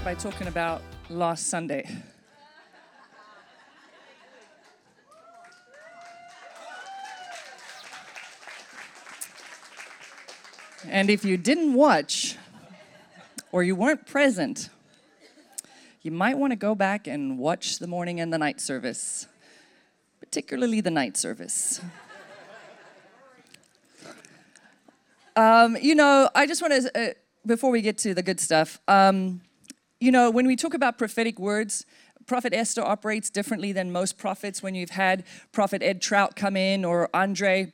start by talking about last Sunday. And if you didn't watch or you weren't present, you might want to go back and watch the morning and the night service, particularly the night service. Um, you know, I just want to, uh, before we get to the good stuff, um, you know, when we talk about prophetic words, Prophet Esther operates differently than most prophets. When you've had Prophet Ed Trout come in or Andre,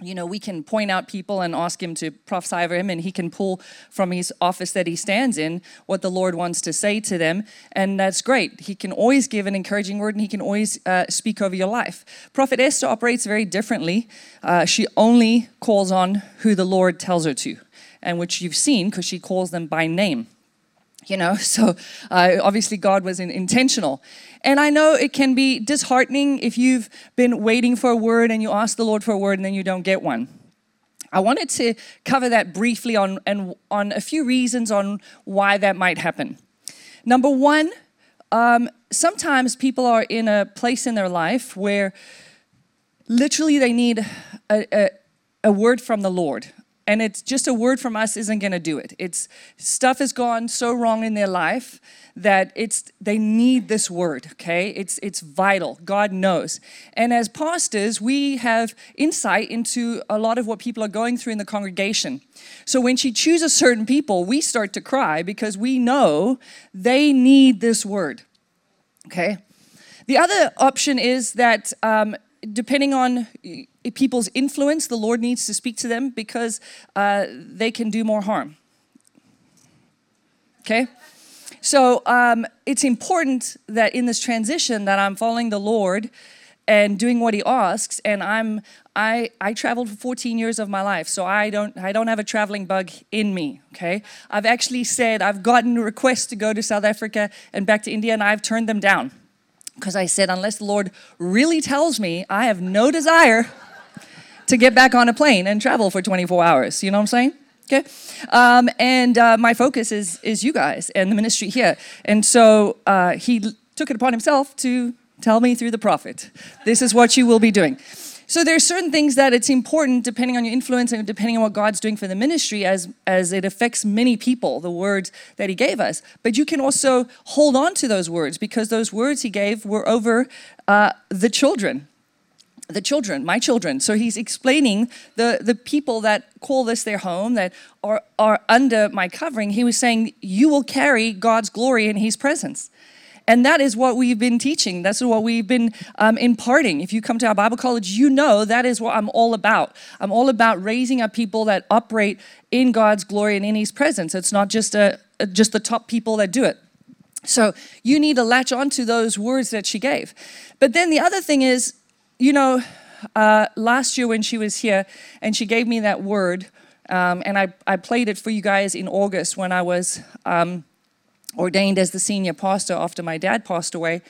you know, we can point out people and ask him to prophesy over him, and he can pull from his office that he stands in what the Lord wants to say to them, and that's great. He can always give an encouraging word, and he can always uh, speak over your life. Prophet Esther operates very differently. Uh, she only calls on who the Lord tells her to, and which you've seen because she calls them by name you know so uh, obviously god was in, intentional. And i know it can be disheartening if you've been waiting for a word and you ask the lord for a word and then you don't get one. I wanted to cover that briefly on and on a few reasons on why that might happen. Number one um, sometimes people are in a place in their life where literally they need a, a, a word from the lord and it's just a word from us isn't going to do it. It's stuff has gone so wrong in their life that it's they need this word okay? It's it's vital. God knows. And as pastors we have insight into a lot of what people are going through in the congregation. So when she chooses certain people we start to cry because we know they need this word okay? The other option is that um, depending on people's influence, the Lord needs to speak to them because uh, they can do more harm. Okay? So um, it's important that in this transition that I'm following the Lord and doing what He asks, and I'm I I traveled for 14 years of my life, so I don't I don't have a traveling bug in me. Okay, I've actually said I've gotten requests to go to South Africa and back to India, and I've turned them down because I said unless the Lord really tells me, I have no desire to get back on a plane and travel for 24 hours. You know what I'm saying? Okay, um, and uh, my focus is is you guys and the ministry here. And so uh, he took it upon himself to tell me through the prophet, this is what you will be doing. So there's certain things that it's important, depending on your influence and depending on what God's doing for the ministry, as as it affects many people, the words that He gave us. But you can also hold on to those words because those words He gave were over uh, the children the children, my children. So he's explaining the, the people that call this their home, that are, are under my covering. He was saying, You will carry God's glory in his presence. And that is what we've been teaching. That's what we've been um, imparting. If you come to our Bible college, you know that is what I'm all about. I'm all about raising up people that operate in God's glory and in His presence. It's not just a, just the top people that do it. So you need to latch onto those words that she gave. But then the other thing is, you know, uh, last year when she was here and she gave me that word, um, and I, I played it for you guys in August when I was um, ordained as the senior pastor after my dad passed away.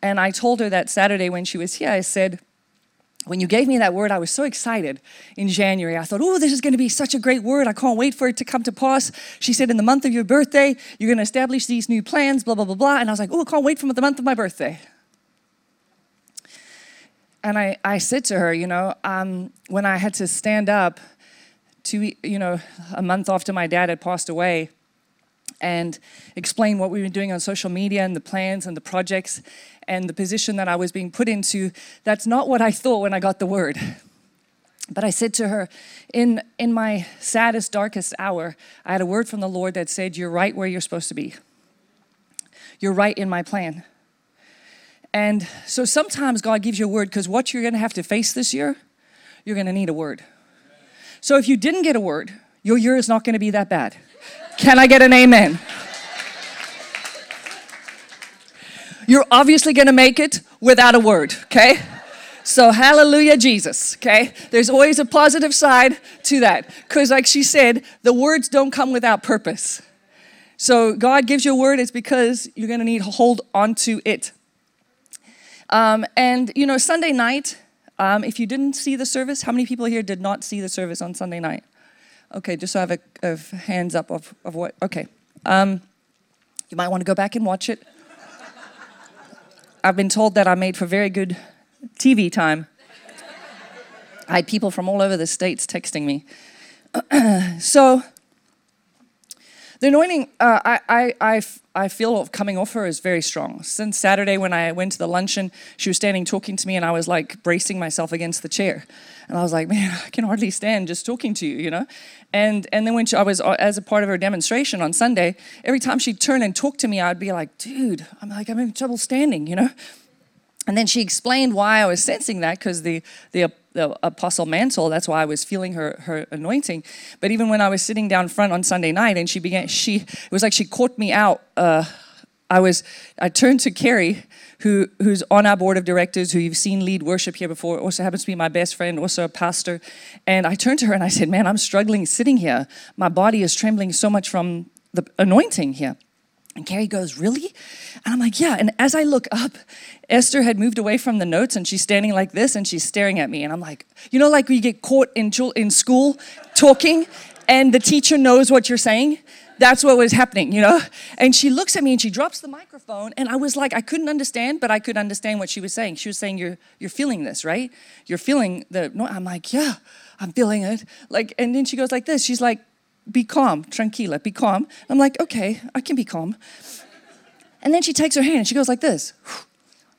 And I told her that Saturday when she was here, I said, when you gave me that word, I was so excited in January. I thought, oh, this is going to be such a great word. I can't wait for it to come to pass. She said, in the month of your birthday, you're going to establish these new plans, blah, blah, blah, blah. And I was like, oh, I can't wait for the month of my birthday. And I, I said to her, you know, um, when I had to stand up to, you know, a month after my dad had passed away and explain what we were doing on social media and the plans and the projects and the position that I was being put into, that's not what I thought when I got the word. But I said to her, in, in my saddest, darkest hour, I had a word from the Lord that said, You're right where you're supposed to be. You're right in my plan. And so sometimes God gives you a word because what you're going to have to face this year, you're going to need a word. So if you didn't get a word, your year is not going to be that bad. Can I get an amen? You're obviously going to make it without a word, okay? So, hallelujah, Jesus, okay? There's always a positive side to that. Because, like she said, the words don't come without purpose. So, God gives you a word, it's because you're going to need to hold on to it. Um, and, you know, Sunday night, um, if you didn't see the service, how many people here did not see the service on Sunday night? Okay, just so I have a, a hands up of, of what, okay. Um, You might want to go back and watch it. I've been told that I made for very good TV time. I had people from all over the states texting me. so, the anointing, uh, I, I, feel coming off her is very strong. Since Saturday, when I went to the luncheon, she was standing talking to me, and I was like bracing myself against the chair. And I was like, man, I can hardly stand just talking to you, you know? And, and then when she, I was, uh, as a part of her demonstration on Sunday, every time she'd turn and talk to me, I'd be like, dude, I'm like, I'm in trouble standing, you know? And then she explained why I was sensing that because the, the, the apostle mantle, that's why I was feeling her, her anointing. But even when I was sitting down front on Sunday night and she began, she, it was like she caught me out. Uh, I was, I turned to Carrie, who, who's on our board of directors, who you've seen lead worship here before, also happens to be my best friend, also a pastor. And I turned to her and I said, man, I'm struggling sitting here. My body is trembling so much from the anointing here. And Carrie goes, Really? And I'm like, Yeah. And as I look up, Esther had moved away from the notes and she's standing like this and she's staring at me. And I'm like, You know, like you get caught in, in school talking and the teacher knows what you're saying? That's what was happening, you know? And she looks at me and she drops the microphone. And I was like, I couldn't understand, but I could understand what she was saying. She was saying, You're, you're feeling this, right? You're feeling the, no, I'm like, Yeah, I'm feeling it. Like, and then she goes like this. She's like, be calm, tranquila, be calm. I'm like, okay, I can be calm. And then she takes her hand and she goes like this.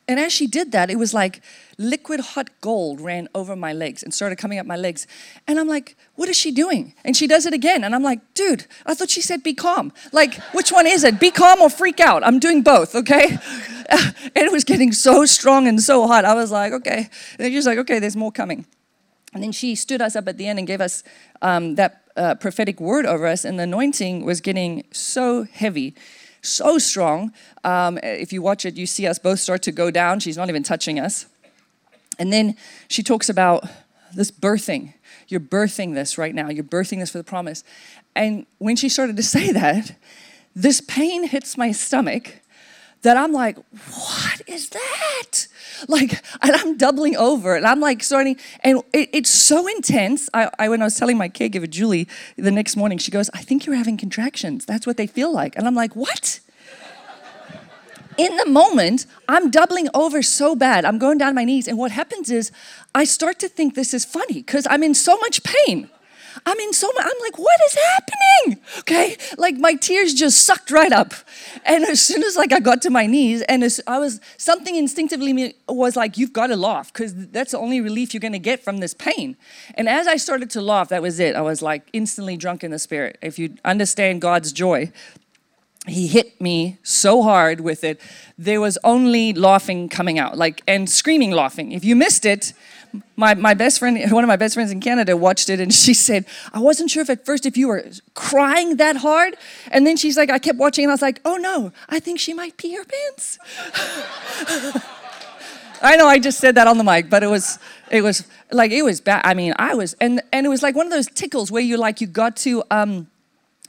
And as she did that, it was like liquid hot gold ran over my legs and started coming up my legs. And I'm like, what is she doing? And she does it again. And I'm like, dude, I thought she said be calm. Like, which one is it? Be calm or freak out? I'm doing both, okay? And it was getting so strong and so hot. I was like, okay. And she's like, okay, there's more coming. And then she stood us up at the end and gave us um, that uh, prophetic word over us, and the anointing was getting so heavy, so strong. Um, if you watch it, you see us both start to go down. She's not even touching us. And then she talks about this birthing. You're birthing this right now. You're birthing this for the promise. And when she started to say that, this pain hits my stomach that I'm like, what is that? Like, and I'm doubling over and I'm like starting, and it, it's so intense. I, I, when I was telling my caregiver, Julie, the next morning, she goes, I think you're having contractions. That's what they feel like. And I'm like, what? in the moment, I'm doubling over so bad. I'm going down my knees. And what happens is I start to think this is funny because I'm in so much pain. I'm in so much, I'm like, what is happening? Okay, like my tears just sucked right up. And as soon as like I got to my knees, and as I was, something instinctively was like, you've got to laugh because that's the only relief you're going to get from this pain. And as I started to laugh, that was it. I was like instantly drunk in the spirit. If you understand God's joy, he hit me so hard with it there was only laughing coming out like and screaming laughing if you missed it my, my best friend, one of my best friends in Canada, watched it and she said, I wasn't sure if at first if you were crying that hard. And then she's like, I kept watching and I was like, oh no, I think she might pee her pants. I know I just said that on the mic, but it was it was like it was bad. I mean, I was and and it was like one of those tickles where you like you got to um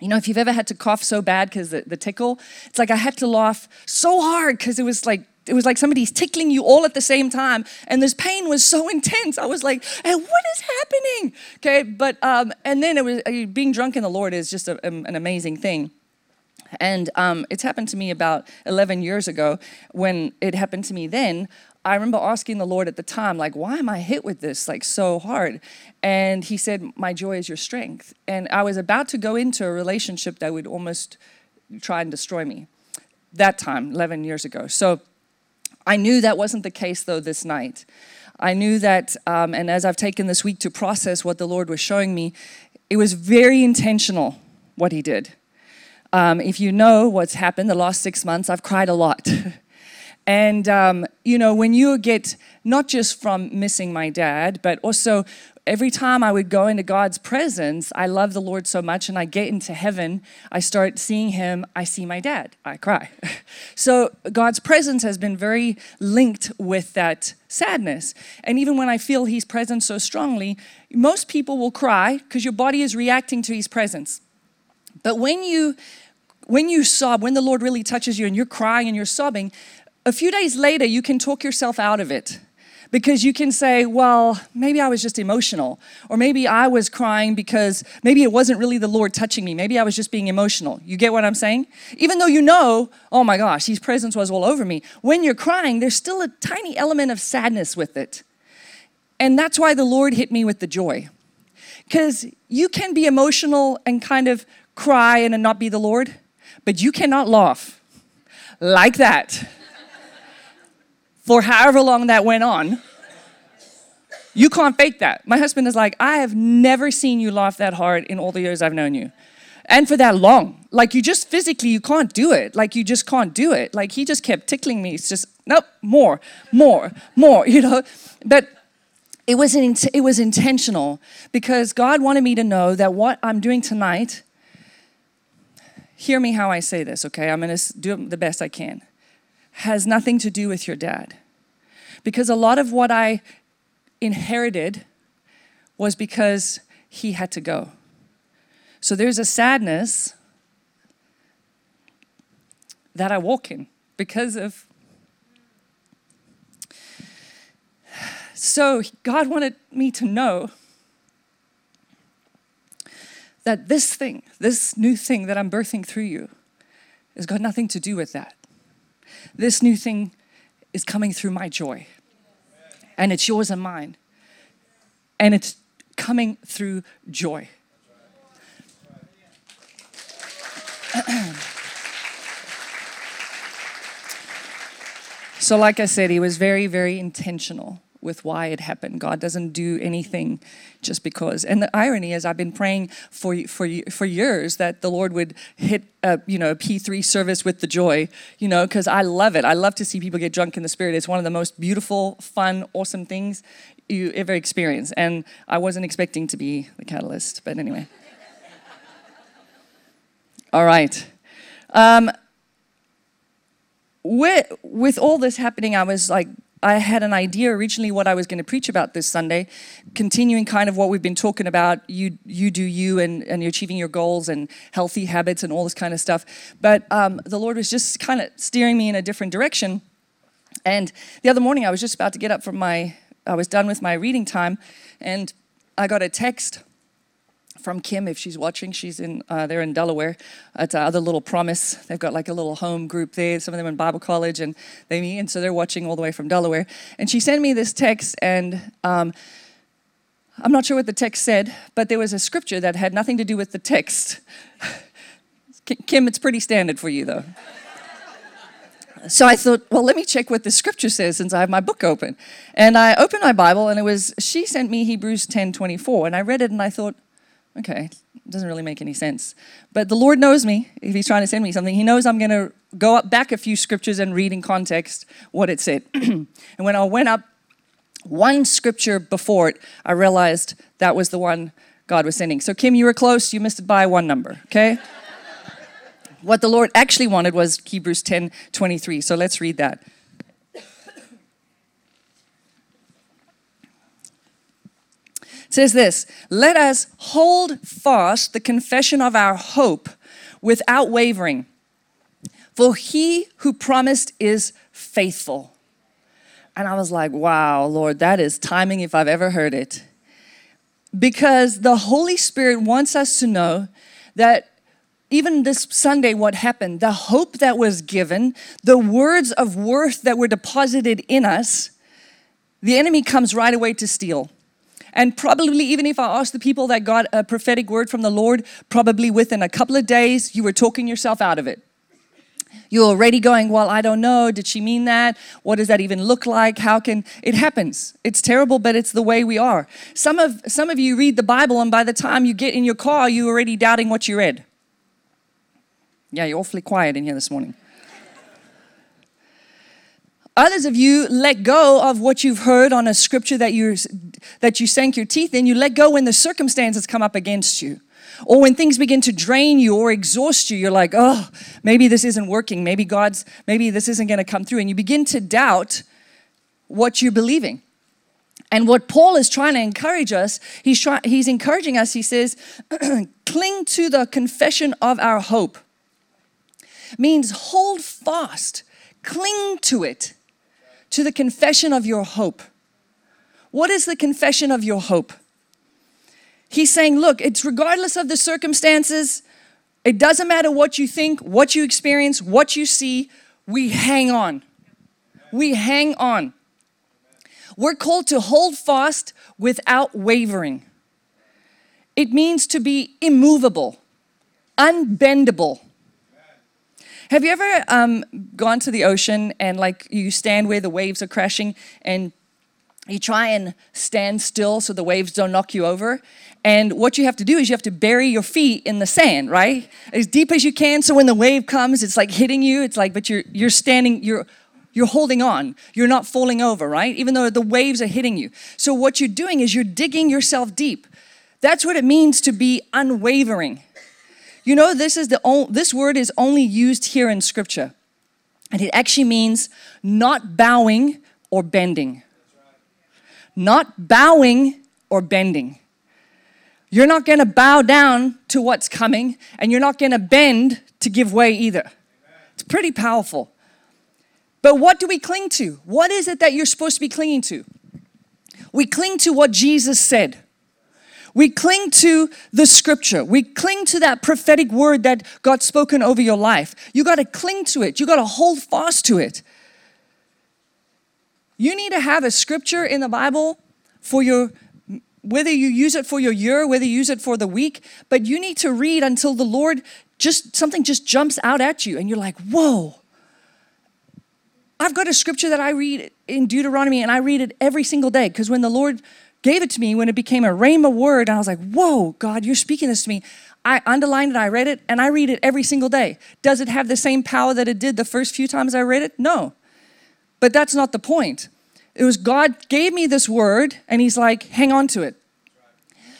you know, if you've ever had to cough so bad because the, the tickle, it's like I had to laugh so hard because it was like it was like somebody's tickling you all at the same time. And this pain was so intense. I was like hey, what is happening? Okay but um, and then it was uh, being drunk in the lord is just a, an amazing thing. And um, it's happened to me about 11 years ago when it happened to me then. I remember asking the lord at the time like why am i hit with this like so hard? And he said my joy is your strength. And i was about to go into a relationship that would almost try and destroy me that time 11 years ago. So I knew that wasn't the case though this night. I knew that, um, and as I've taken this week to process what the Lord was showing me, it was very intentional what He did. Um, if you know what's happened the last six months, I've cried a lot. and, um, you know, when you get not just from missing my dad, but also every time I would go into God's presence, I love the Lord so much, and I get into heaven, I start seeing Him, I see my dad, I cry. so God's presence has been very linked with that sadness. And even when I feel His presence so strongly, most people will cry because your body is reacting to His presence. But when you when you sob, when the Lord really touches you and you're crying and you're sobbing, a few days later you can talk yourself out of it Because you can say, well, maybe I was just emotional. Or maybe I was crying because maybe it wasn't really the Lord touching me. Maybe I was just being emotional. You get what I'm saying? Even though you know, oh my gosh, His presence was all over me. When you're crying, there's still a tiny element of sadness with it. And that's why the Lord hit me with the joy. Because you can be emotional and kind of cry and not be the Lord, but you cannot laugh like that for however long that went on. You can't fake that. My husband is like, I have never seen you laugh that hard in all the years I've known you. And for that long. Like you just physically, you can't do it. Like you just can't do it. Like he just kept tickling me. It's just, nope, more, more, more, you know. But it was, in, it was intentional because God wanted me to know that what I'm doing tonight, hear me how I say this, okay? I'm going to do the best I can, has nothing to do with your dad. Because a lot of what I inherited was because he had to go. So there's a sadness that I walk in because of So God wanted me to know that this thing, this new thing that I'm birthing through you, has got nothing to do with that. This new thing is coming through my joy, and it's yours and mine. And it's coming through joy. so, like I said, he was very, very intentional with why it happened. God doesn't do anything just because. And the irony is, I've been praying for for for years that the Lord would hit a you know a P3 service with the joy, you know, because I love it. I love to see people get drunk in the Spirit. It's one of the most beautiful, fun, awesome things you ever experience. And I wasn't expecting to be the catalyst, but anyway. All right. Um, with, with all this happening, I was like I had an idea originally what I was going to preach about this Sunday, continuing kind of what we've been talking about, you you do you and, and achieving your goals and healthy habits and all this kind of stuff. But um, the Lord was just kind of steering me in a different direction. And the other morning I was just about to get up from my, I was done with my reading time, and I got a text from Kim if she's watching. She's in uh, in Delaware at uh, other little promise. They've got like a little home group there. Some of them in Bible college, and they meet, and so they're watching all the way from Delaware. And she sent me this text, and um, I'm not sure what the text said, but there was a scripture that had nothing to do with the text. Kim, it's pretty standard for you though. So I thought, well, let me check what the scripture says since I have my book open. And I opened my Bible and it was, she sent me Hebrews 10 24. And I read it and I thought, okay, it doesn't really make any sense. But the Lord knows me. If He's trying to send me something, He knows I'm going to go up back a few scriptures and read in context what it said. and when I went up one scripture before it, I realized that was the one God was sending. So, Kim, you were close. You missed it by one number, okay? what the Lord actually wanted was Hebrews 10 23. So, let's read that. Says this Let us hold fast the confession of our hope without wavering, for he who promised is faithful. And I was like, wow, Lord, that is timing if I've ever heard it. Because the Holy Spirit wants us to know that even this Sunday, what happened, the hope that was given, the words of worth that were deposited in us, the enemy comes right away to steal. And probably, even if I asked the people that got a prophetic word from the Lord, probably within a couple of days, you were talking yourself out of it. You're already going, Well, I don't know. Did she mean that? What does that even look like? How can it happens? It's terrible, but it's the way we are. Some of some of you read the Bible, and by the time you get in your car, you're already doubting what you read. Yeah, you're awfully quiet in here this morning. Others of you let go of what you've heard on a scripture that you that you sank your teeth in. You let go when the circumstances come up against you. Or when things begin to drain you or exhaust you, you're like, oh, maybe this isn't working. Maybe God's, maybe this isn't going to come through. And you begin to doubt what you're believing. And what Paul is trying to encourage us, he's, try, he's encouraging us, he says, cling to the confession of our hope. Means hold fast, cling to it to the confession of your hope. What is the confession of your hope? He's saying, look, it's regardless of the circumstances, it doesn't matter what you think, what you experience, what you see, we hang on. We hang on. We're called to hold fast without wavering. It means to be immovable, unbendable. Have you ever um, gone to the ocean and like you stand where the waves are crashing and you try and stand still so the waves don't knock you over? And what you have to do is you have to bury your feet in the sand, right? As deep as you can so when the wave comes, it's like hitting you. It's like, but you're, you're standing, you're, you're holding on. You're not falling over, right? Even though the waves are hitting you. So what you're doing is you're digging yourself deep. That's what it means to be unwavering. You know, this is the this word is only used here in scripture. And it actually means not bowing or bending. Not bowing or bending. You're not going to bow down to what's coming, and you're not going to bend to give way either. It's pretty powerful. But what do we cling to? What is it that you're supposed to be clinging to? We cling to what Jesus said. We cling to the scripture. We cling to that prophetic word that God's spoken over your life. You got to cling to it. You got to hold fast to it. You need to have a scripture in the Bible for your whether you use it for your year, whether you use it for the week, but you need to read until the Lord just something just jumps out at you and you're like, "Whoa." I've got a scripture that I read in Deuteronomy and I read it every single day because when the Lord gave it to me, when it became a rhema word, and I was like, whoa, God, you're speaking this to me. I underlined it, I read it, and I read it every single day. Does it have the same power that it did the first few times I read it? No. But that's not the point. It was God gave me this word, and He's like, hang on to it.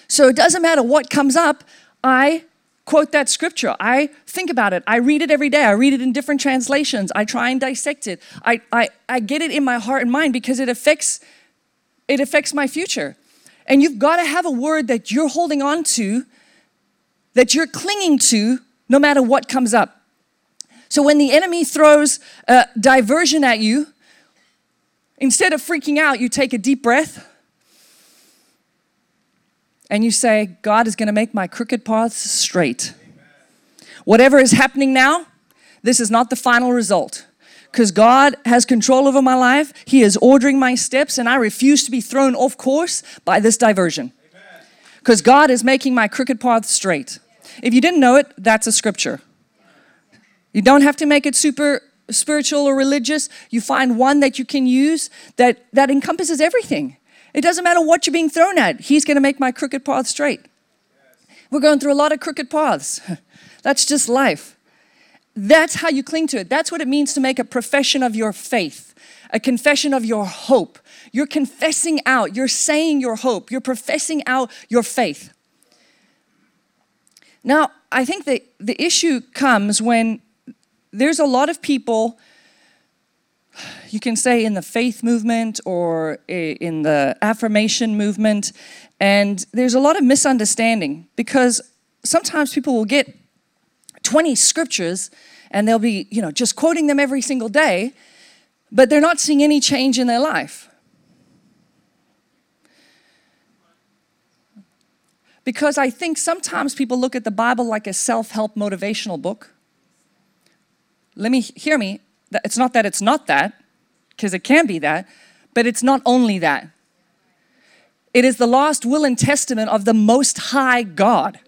So it doesn't matter what comes up, I quote that scripture. I think about it. I read it every day. I read it in different translations. I try and dissect it. I, I, I get it in my heart and mind because it affects it affects my future. And you've got to have a word that you're holding on to, that you're clinging to, no matter what comes up. So when the enemy throws a diversion at you, instead of freaking out, you take a deep breath and you say, God is going to make my crooked paths straight. Whatever is happening now, this is not the final result. Because God has control over my life, He is ordering my steps, and I refuse to be thrown off course by this diversion. Because God is making my crooked path straight. If you didn't know it, that's a scripture. You don't have to make it super spiritual or religious. You find one that you can use that, that encompasses everything. It doesn't matter what you're being thrown at, He's going to make my crooked path straight. We're going through a lot of crooked paths. That's just life. That's how you cling to it. That's what it means to make a profession of your faith, a confession of your hope. You're confessing out, you're saying your hope, you're professing out your faith. Now, I think that the issue comes when there's a lot of people you can say in the faith movement or in the affirmation movement, and there's a lot of misunderstanding because sometimes people will get 20 scriptures and they'll be, you know, just quoting them every single day, but they're not seeing any change in their life. Because I think sometimes people look at the Bible like a self help motivational book. Let me hear me. It's not that it's not that, because it can be that, but it's not only that. It is the last will and testament of the Most High God.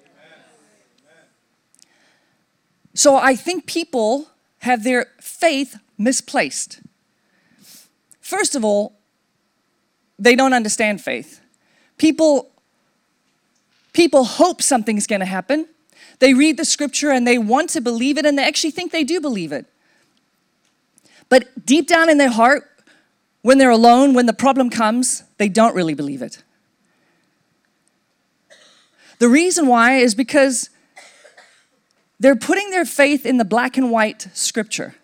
So I think people have their faith misplaced. First of all, they don't understand faith. People people hope something's going to happen. They read the scripture and they want to believe it and they actually think they do believe it. But deep down in their heart, when they're alone, when the problem comes, they don't really believe it. The reason why is because they're putting their faith in the black and white scripture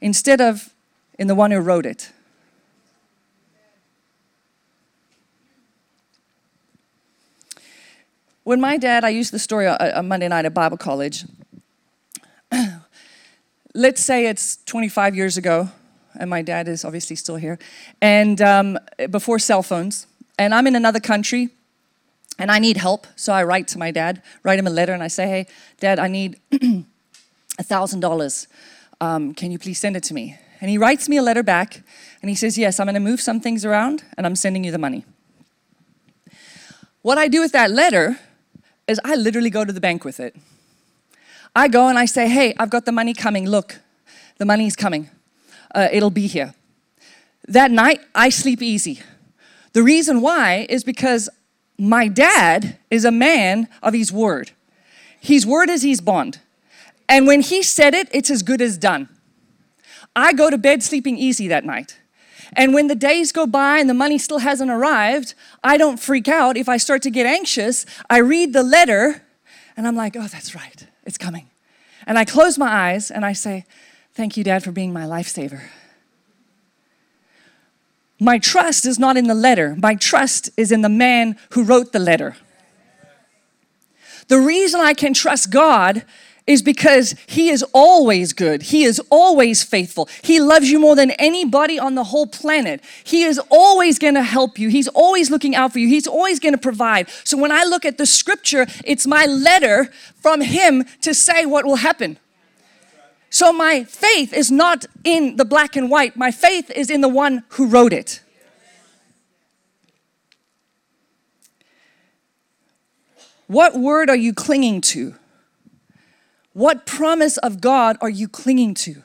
instead of in the one who wrote it. When my dad, I used the story on Monday night at Bible college. Let's say it's 25 years ago. and my dad is obviously still here, and um, before cell phones. And I'm in another country, and I need help. So I write to my dad, write him a letter, and I say, "Hey, Dad, I need a thousand dollars. Um, can you please send it to me?" And he writes me a letter back, and he says, "Yes, I'm going to move some things around, and I'm sending you the money." What I do with that letter is I literally go to the bank with it. I go and I say, "Hey, I've got the money coming. Look, the money's coming. Uh, it'll be here." That night, I sleep easy. The reason why is because my dad is a man of his word. His word is his bond. And when he said it, it's as good as done. I go to bed sleeping easy that night. And when the days go by and the money still hasn't arrived, I don't freak out. If I start to get anxious, I read the letter and I'm like, oh, that's right, it's coming. And I close my eyes and I say, thank you, Dad, for being my lifesaver. My trust is not in the letter, my trust is in the man who wrote the letter. The reason I can trust God is because He is always good. He is always faithful. He loves you more than anybody on the whole planet. He is always going to help you. He's always looking out for you. He's always going to provide. So when I look at the scripture, it's my letter from Him to say what will happen. So my faith is not in the black and white, my faith is in the one who wrote it. What word are you clinging to? What promise of God are you clinging to?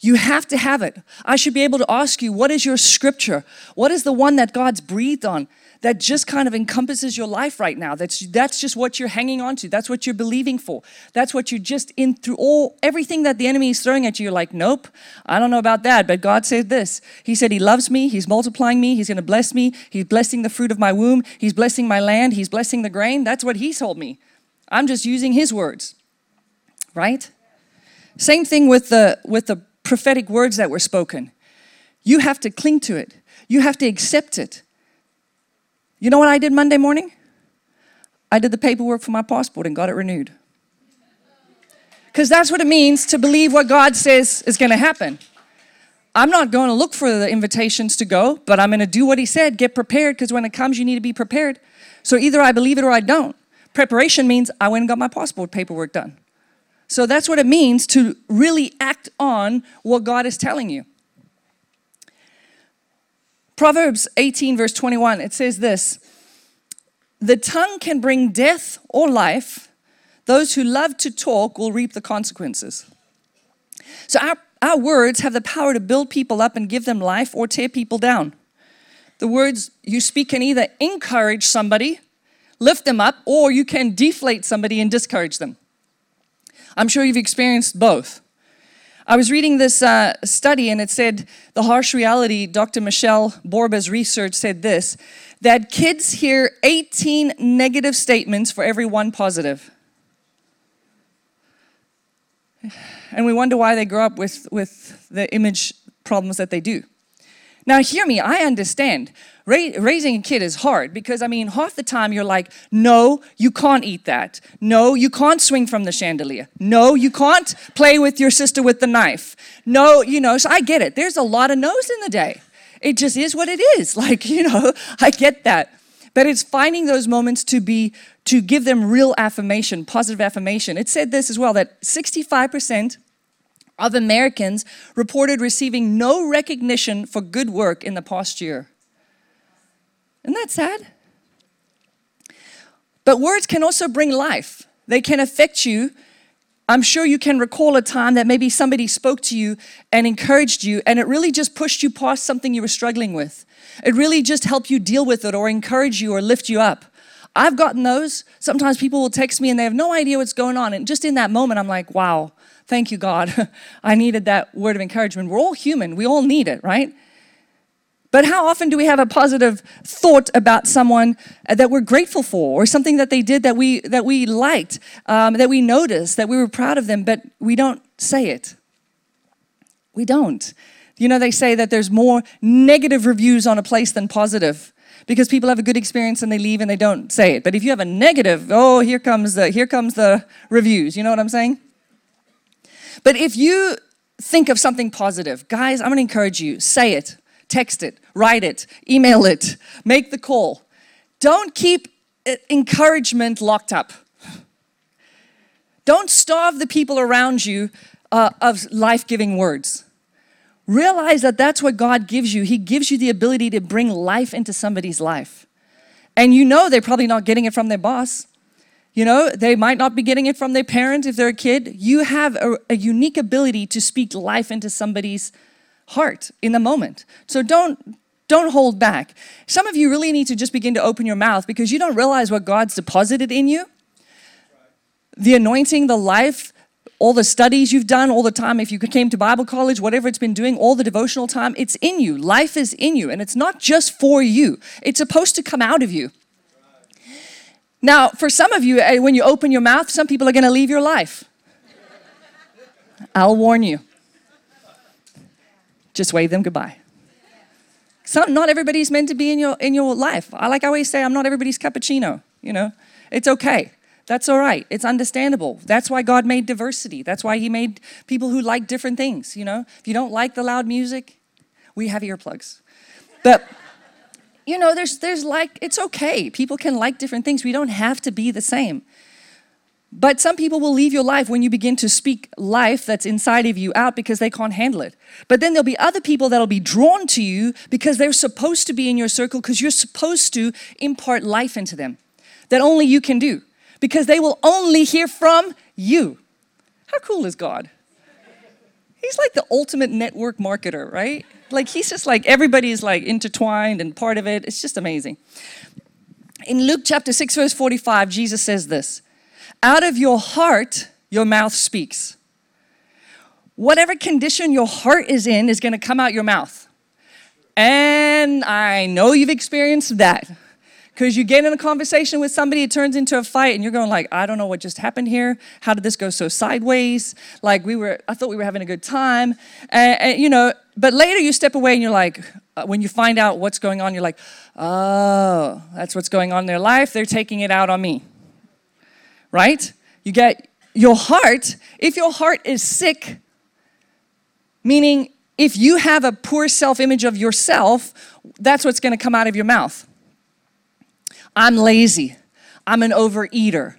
You have to have it. I should be able to ask you, what is your scripture? What is the one that God's breathed on that just kind of encompasses your life right now? That's that's just what you're hanging on to. That's what you're believing for. That's what you're just in through all everything that the enemy is throwing at you. You're like, nope, I don't know about that, but God said this. He said He loves me, He's multiplying me, He's gonna bless me, He's blessing the fruit of my womb, He's blessing my land, He's blessing the grain. That's what He told me. I'm just using His words right? Same thing with the with the prophetic words that were spoken. You have to cling to it. You have to accept it. You know what I did Monday morning? I did the paperwork for my passport and got it renewed. Because that's what it means to believe what God says is going to happen. I'm not going to look for the invitations to go, but I'm going to do what He said. Get prepared because when it comes, you need to be prepared. So either I believe it or I don't. Preparation means I went and got my passport paperwork done. So that's what it means to really act on what God is telling you. Proverbs 18, verse 21, it says this The tongue can bring death or life. Those who love to talk will reap the consequences. So our, our words have the power to build people up and give them life or tear people down. The words you speak can either encourage somebody, lift them up, or you can deflate somebody and discourage them. I'm sure you've experienced both. I was reading this uh, study and it said the harsh reality, Dr. Michele Borba's research said this that kids hear 18 negative statements for every one positive. And we wonder why they grow up with, with the image problems that they do. Now, hear me, I understand. Ra- raising a kid is hard because, I mean, half the time you're like, no, you can't eat that. No, you can't swing from the chandelier. No, you can't play with your sister with the knife. No, you know, so I get it. There's a lot of no's in the day. It just is what it is. Like, you know, I get that. But it's finding those moments to be, to give them real affirmation, positive affirmation. It said this as well that 65% of Americans reported receiving no recognition for good work in the past year. Isn't that sad? But words can also bring life, they can affect you. I'm sure you can recall a time that maybe somebody spoke to you and encouraged you, and it really just pushed you past something you were struggling with. It really just helped you deal with it or encourage you or lift you up. I've gotten those. Sometimes people will text me and they have no idea what's going on. And just in that moment, I'm like, wow, Thank you, God. I needed that word of encouragement. We're all human, we all need it, right? But how often do we have a positive thought about someone that we're grateful for, or something that they did that we that we liked, um, that we noticed, that we were proud of them, but we don't say it? We don't. You know, they say that there's more negative reviews on a place than positive because people have a good experience and they leave and they don't say it. But if you have a negative, oh, here comes the here comes the reviews. You know what I'm saying? But if you think of something positive. Guys, I'm going to encourage you. Say it, text it, write it, email it, make the call. Don't keep encouragement locked up. Don't starve the people around you uh, of life giving words. Realize that that's what God gives you. He gives you the ability to bring life into somebody's life. And you know they're probably not getting it from their boss. You know, they might not be getting it from their parent if they're a kid. You have a, a unique ability to speak life into somebody's heart in the moment. So don't don't hold back. Some of you really need to just begin to open your mouth because you don't realize what God's deposited in you. The anointing, the life, all the studies you've done, all the time, if you came to Bible college, whatever it's been doing, all the devotional time, it's in you. Life is in you, and it's not just for you, it's supposed to come out of you. Now, for some of you, eh, when you open your mouth, some people are going to leave your life. I'll warn you. Just wave them goodbye. Not everybody's meant to be in your in your life. I like I always say, I'm not everybody's cappuccino. You know, it's okay. That's all right. It's understandable. That's why God made diversity. That's why He made people who like different things. You know, if you don't like the loud music, we have earplugs. But you know, there's there's like it's okay. People can like different things. We don't have to be the same. But some people will leave your life when you begin to speak life that's inside of you out because they can't handle it. But then there'll be other people that'll be drawn to you because they're supposed to be in your circle because you're supposed to impart life into them that only you can do because they will only hear from you. How cool is God? He's like the ultimate network marketer, right? Like he's just like everybody's like intertwined and part of it. It's just amazing. In Luke chapter 6 verse 45, Jesus says this. Out of your heart your mouth speaks. Whatever condition your heart is in is going to come out your mouth. And I know you've experienced that because you get in a conversation with somebody, it turns into a fight, and you're going like, I don't know what just happened here. How did this go so sideways? Like we were, I thought we were having a good time, and, and you know. But later you step away and you're like, uh, when you find out what's going on, you're like, oh, that's what's going on in their life. They're taking it out on me, right? You get your heart. If your heart is sick, meaning if you have a poor self image of yourself, that's what's going to come out of your mouth. I'm lazy. I'm an overeater.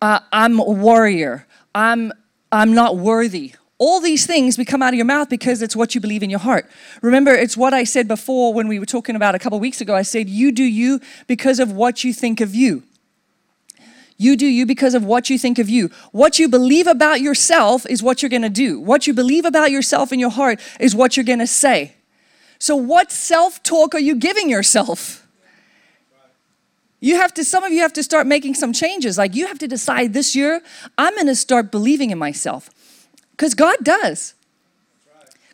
Uh, I'm a warrior. I'm, I'm not worthy. All these things become out of your mouth because it's what you believe in your heart. Remember, it's what I said before when we were talking about a couple weeks ago. I said, You do you because of what you think of you. You do you because of what you think of you. What you believe about yourself is what you're gonna do. What you believe about yourself in your heart is what you're gonna say. So, what self talk are you giving yourself? You have to, some of you have to start making some changes. Like you have to decide this year, I'm to start believing in myself. Because God does.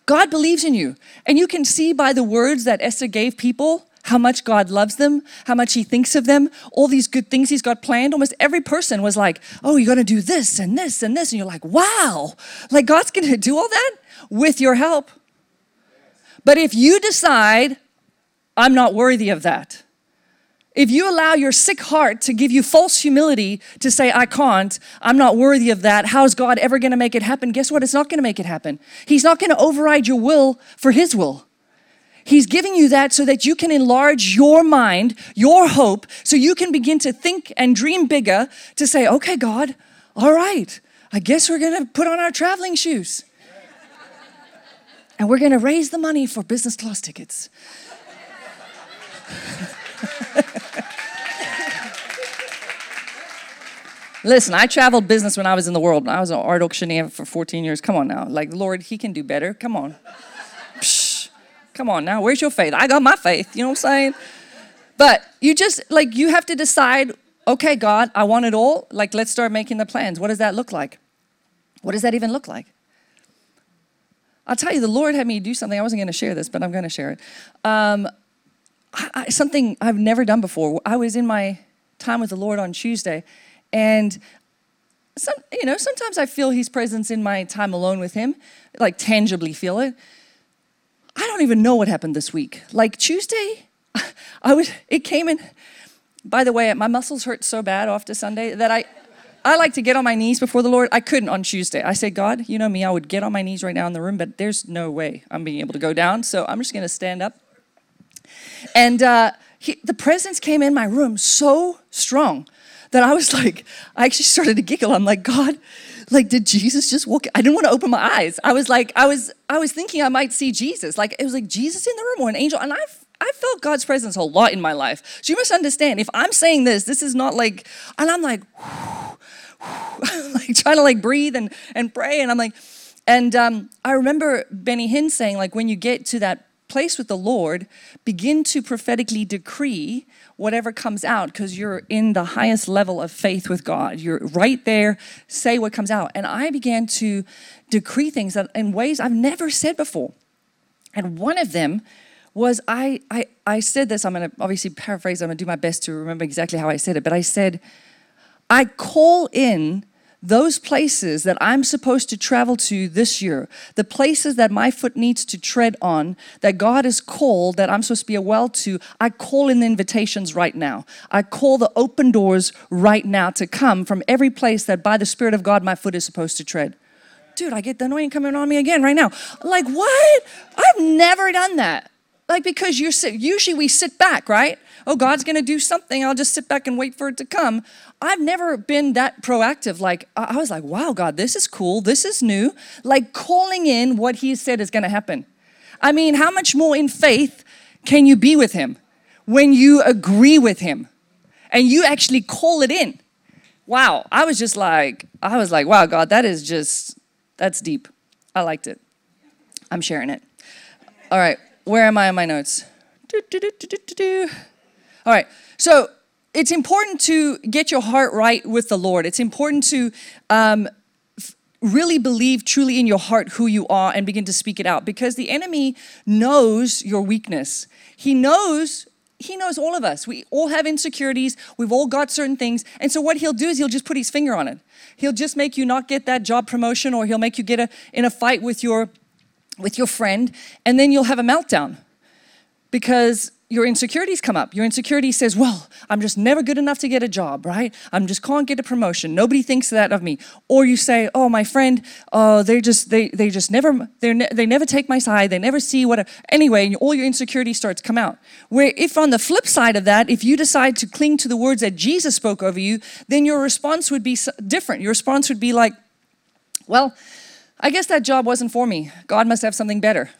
God believes in you. And you can see by the words that Esther gave people how much God loves them, how much He thinks of them, all these good things He's got planned. Almost every person was like, Oh, you're to do this and this and this. And you're like, Wow, like God's to do all that with your help. But if you decide, I'm not worthy of that, if you allow your sick heart to give you false humility to say, I can't, I'm not worthy of that, how's God ever gonna make it happen? Guess what? It's not gonna make it happen. He's not gonna override your will for His will. He's giving you that so that you can enlarge your mind, your hope, so you can begin to think and dream bigger to say, okay, God, all right, I guess we're gonna put on our traveling shoes. and we're gonna raise the money for business class tickets. Listen, I traveled business when I was in the world. I was an art auctioneer for 14 years. Come on now. Like, Lord, He can do better. Come on. Psh, come on now. Where's your faith? I got my faith. You know what I'm saying? But you just, like, you have to decide okay, God, I want it all. Like, let's start making the plans. What does that look like? What does that even look like? I'll tell you, the Lord had me do something. I wasn't going to share this, but I'm going to share it. Um, I, I, something I've never done before. I was in my time with the Lord on Tuesday, and some, you know, sometimes I feel His presence in my time alone with Him, like tangibly feel it. I don't even know what happened this week. Like Tuesday, I was. It came in. By the way, my muscles hurt so bad after Sunday that I, I like to get on my knees before the Lord. I couldn't on Tuesday. I said, God, you know me, I would get on my knees right now in the room, but there's no way I'm being able to go down. So I'm just going to stand up. And uh, he, the presence came in my room so strong that I was like, I actually started to giggle. I'm like, God, like, did Jesus just walk? I didn't want to open my eyes. I was like, I was, I was thinking I might see Jesus. Like, it was like Jesus in the room or an angel. And I've I felt God's presence a lot in my life. So you must understand, if I'm saying this, this is not like, and I'm like, like trying to like breathe and, and pray. And I'm like, and um, I remember Benny Hinn saying, like, when you get to that place with the Lord, begin to prophetically decree whatever comes out because you're in the highest level of faith with God. You're right there, say what comes out. And I began to decree things in ways I've never said before. And one of them was I, I, I said this, I'm going to obviously paraphrase, I'm going to do my best to remember exactly how I said it, but I said, I call in those places that I'm supposed to travel to this year, the places that my foot needs to tread on, that God has called, that I'm supposed to be a well to, I call in the invitations right now. I call the open doors right now to come from every place that by the Spirit of God my foot is supposed to tread. Dude, I get the anointing coming on me again right now. Like, what? I've never done that. Like, because you're usually we sit back, right? Oh, God's gonna do something. I'll just sit back and wait for it to come. I've never been that proactive. Like, I was like, wow, God, this is cool. This is new. Like, calling in what He said is gonna happen. I mean, how much more in faith can you be with Him when you agree with Him and you actually call it in? Wow, I was just like, I was like, wow, God, that is just, that's deep. I liked it. I'm sharing it. All right where am I in my notes? Do, do, do, All right, so it's important to get your heart right with the Lord. It's important to um, really believe truly in your heart who you are and begin to speak it out because the enemy knows your weakness. He knows he knows all of us. We all have insecurities. We've all got certain things. And so what he'll do is he'll just put his finger on it. He'll just make you not get that job promotion or he'll make you get a, in a fight with your with your friend, and then you'll have a meltdown because your insecurities come up. Your insecurity says, Well, I'm just never good enough to get a job, right? I'm just can't get a promotion. Nobody thinks that of me. Or you say, Oh, my friend, oh, they just they they just never they ne- they never take my side. They never see what. A, anyway, all your insecurity starts to come out. Where if on the flip side of that, if you decide to cling to the words that Jesus spoke over you, then your response would be different. Your response would be like, Well, I guess that job wasn't for me. God must have something better.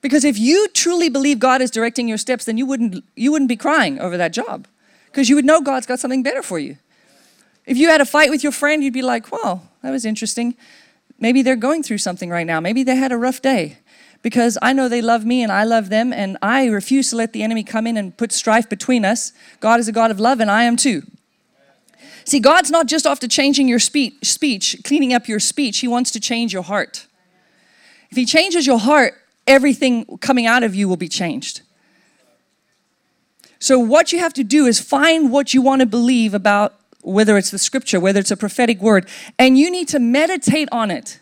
Because if you truly believe God is directing your steps, then you wouldn't, you wouldn't be crying over that job. Because you would know God's got something better for you. If you had a fight with your friend, you'd be like, well, that was interesting. Maybe they're going through something right now. Maybe they had a rough day. Because I know they love me and I love them, and I refuse to let the enemy come in and put strife between us. God is a God of love, and I am too. See, God's not just after changing your speech, speech, cleaning up your speech, He wants to change your heart. If He changes your heart, everything coming out of you will be changed. So, what you have to do is find what you want to believe about whether it's the scripture, whether it's a prophetic word, and you need to meditate on it.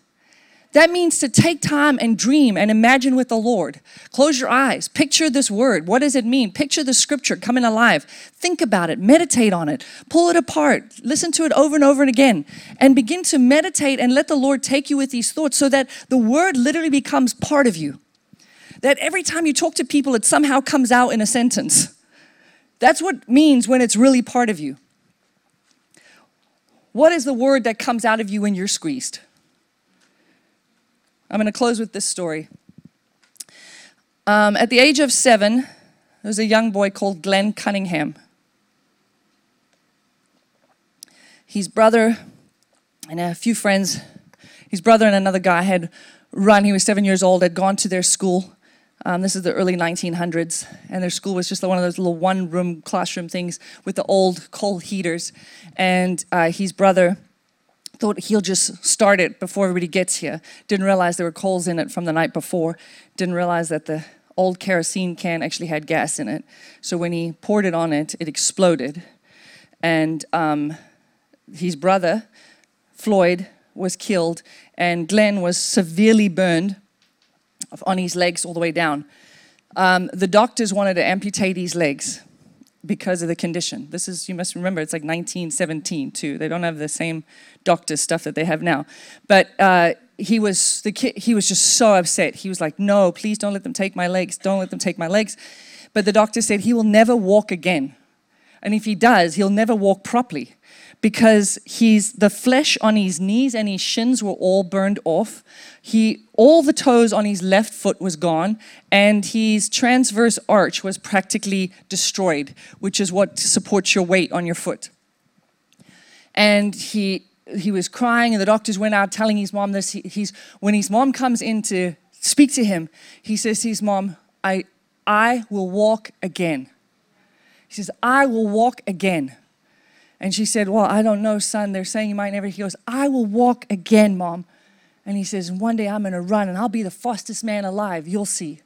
That means to take time and dream and imagine with the Lord. Close your eyes. Picture this word. What does it mean? Picture the scripture coming alive. Think about it. Meditate on it. Pull it apart. Listen to it over and over and again. And begin to meditate and let the Lord take you with these thoughts so that the word literally becomes part of you. That every time you talk to people, it somehow comes out in a sentence. That's what means when it's really part of you. What is the word that comes out of you when you're squeezed? I'm going to close with this story. Um, at the age of seven, there was a young boy called Glenn Cunningham. His brother and a few friends, his brother and another guy had run, he was seven years old, had gone to their school. Um, this is the early 1900s, and their school was just one of those little one room classroom things with the old coal heaters. And uh, his brother thought he'll just start it before everybody gets here. Didn't realize there were coals in it from the night before. Didn't realize that the old kerosene can actually had gas in it. So when he poured it on it, it exploded. And um, his brother, Floyd, was killed, and Glenn was severely burned on his legs all the way down. Um, the doctors wanted to amputate his legs. Because of the condition. This is, you must remember, it's like 1917 too. They don't have the same doctor stuff that they have now. But uh, he was the kid, he was just so upset. He was like, "No, please don't let them take my legs. Don't let them take my legs." But the doctor said he will never walk again. And if he does, he'll never walk properly because he's the flesh on his knees and his shins were all burned off. He all the toes on his left foot was gone and his transverse arch was practically destroyed, which is what supports your weight on your foot. And he he was crying and the doctors went out telling his mom this he, he's when his mom comes in to speak to him, he says to his mom, "I I will walk again." He says, "I will walk again." And she said, Well, I don't know, son. They're saying you might never. He goes, I will walk again, mom. And he says, One day I'm going to run and I'll be the fastest man alive. You'll see.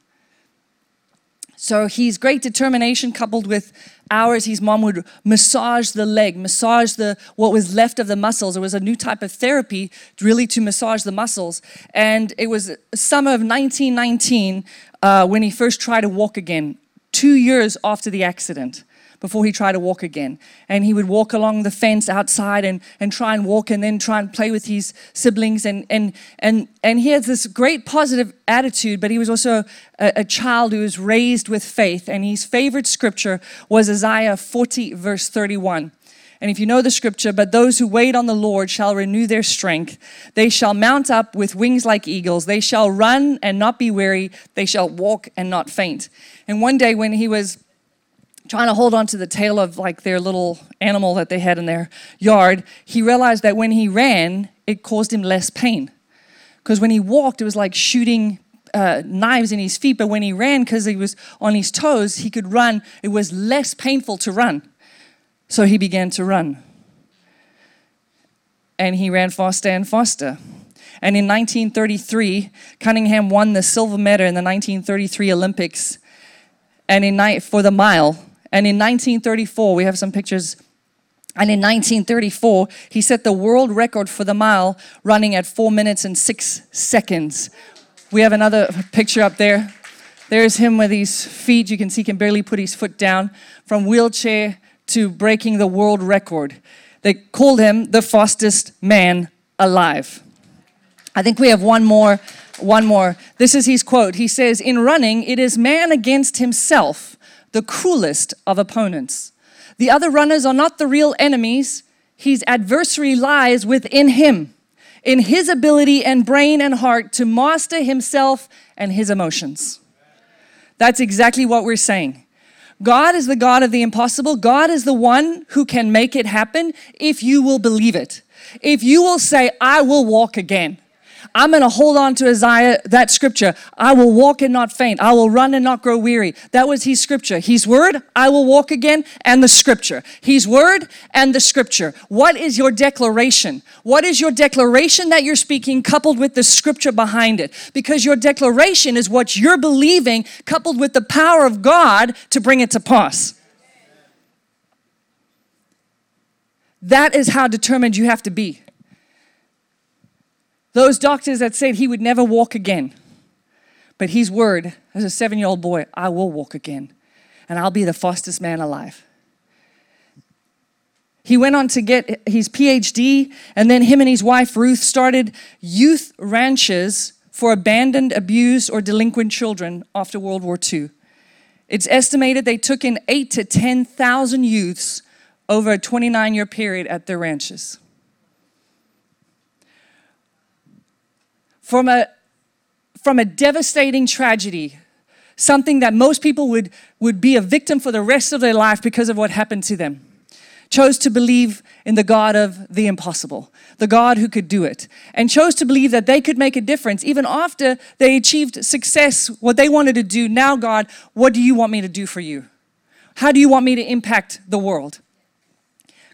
So he's great determination coupled with hours. his mom would massage the leg, massage the what was left of the muscles. It was a new type of therapy really to massage the muscles. And it was summer of 1919 uh, when he first tried to walk again, two years after the accident before he tried to walk again. And he would walk along the fence outside and, and try and walk and then try and play with his siblings. And, and, and, and he had this great positive attitude, but he was also a, a child who was raised with faith. And his favorite scripture was Isaiah 40, verse 31. And if you know the scripture, but those who wait on the Lord shall renew their strength. They shall mount up with wings like eagles. They shall run and not be weary. They shall walk and not faint. And one day when he was trying to hold on to the tail of like their little animal that they had in their yard, he realized that when he ran, it caused him less pain. Because when he walked, it was like shooting uh, knives in his feet, but when he ran, because he was on his toes, he could run. It was less painful to run. So he began to run. And he ran faster and faster. And in 1933, Cunningham won the silver medal in the 1933 Olympics and in night for the mile and in 1934, we have some pictures. And in 1934, he set the world record for the mile running at four minutes and six seconds. We have another picture up there. There's him with his feet. You can see he can barely put his foot down from wheelchair to breaking the world record. They called him the fastest man alive. I think we have one more. One more. This is his quote. He says, In running, it is man against himself the cruelest of opponents. The other runners are not the real enemies, his adversary lies within him, in his ability and brain and heart to master himself and his emotions. That's exactly what we're saying. God is the God of the impossible. God is the one who can make it happen if you will believe it. If you will say, I will walk again. I'm going to hold on to Isaiah, that scripture. I will walk and not faint. I will run and not grow weary. That was his scripture. His word, I will walk again, and the scripture. His word and the scripture. What is your declaration? What is your declaration that you're speaking coupled with the scripture behind it? Because your declaration is what you're believing coupled with the power of God to bring it to pass. That is how determined you have to be. Those doctors that said he would never walk again. But his word, as a seven year old boy, I will walk again and I'll be the fastest man alive. He went on to get his PhD, and then him and his wife Ruth started youth ranches for abandoned, abused, or delinquent children after World War II. It's estimated they took in eight to 10,000 youths over a 29 year period at their ranches. From a, from a devastating tragedy, something that most people would, would be a victim for the rest of their life because of what happened to them. Chose to believe in the God of the impossible, the God who could do it, and chose to believe that they could make a difference even after they achieved success, what they wanted to do. Now, God, what do you want me to do for you? How do you want me to impact the world?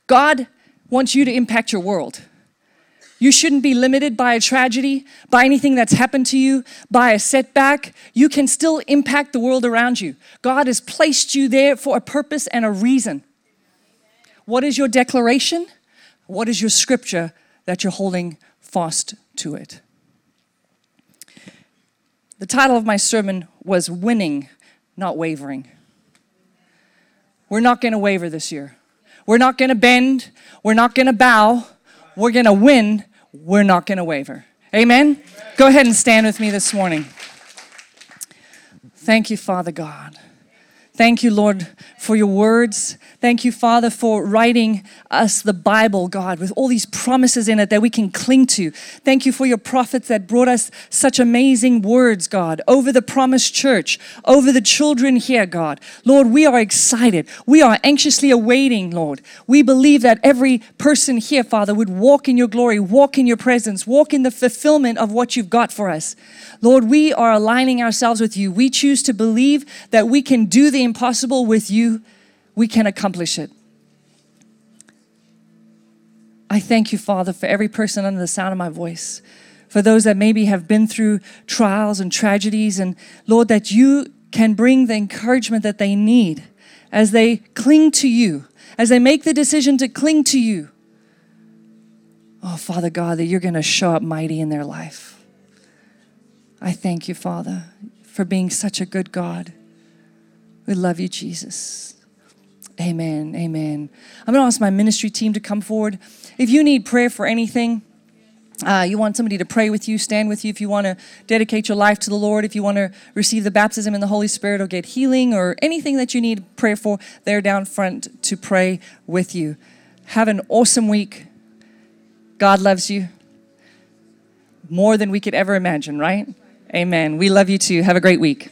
God wants you to impact your world. You shouldn't be limited by a tragedy, by anything that's happened to you, by a setback. You can still impact the world around you. God has placed you there for a purpose and a reason. What is your declaration? What is your scripture that you're holding fast to it? The title of my sermon was Winning, Not Wavering. We're not going to waver this year. We're not going to bend. We're not going to bow. We're going to win. We're not going to waver. Amen? Go ahead and stand with me this morning. Thank you, Father God. Thank you, Lord, for your words. Thank you, Father, for writing us the Bible, God, with all these promises in it that we can cling to. Thank you for your prophets that brought us such amazing words, God, over the promised church, over the children here, God. Lord, we are excited. We are anxiously awaiting, Lord. We believe that every person here, Father, would walk in your glory, walk in your presence, walk in the fulfillment of what you've got for us. Lord, we are aligning ourselves with you. We choose to believe that we can do the impossible with you we can accomplish it. I thank you, Father, for every person under the sound of my voice, for those that maybe have been through trials and tragedies, and Lord, that you can bring the encouragement that they need as they cling to you, as they make the decision to cling to you. Oh, Father God, that you're going to show up mighty in their life. I thank you, Father, for being such a good God. We love you, Jesus. Amen. Amen. I'm going to ask my ministry team to come forward. If you need prayer for anything, uh, you want somebody to pray with you, stand with you, if you want to dedicate your life to the Lord, if you want to receive the baptism in the Holy Spirit or get healing or anything that you need prayer for, they're down front to pray with you. Have an awesome week. God loves you more than we could ever imagine, right? Amen. We love you too. Have a great week.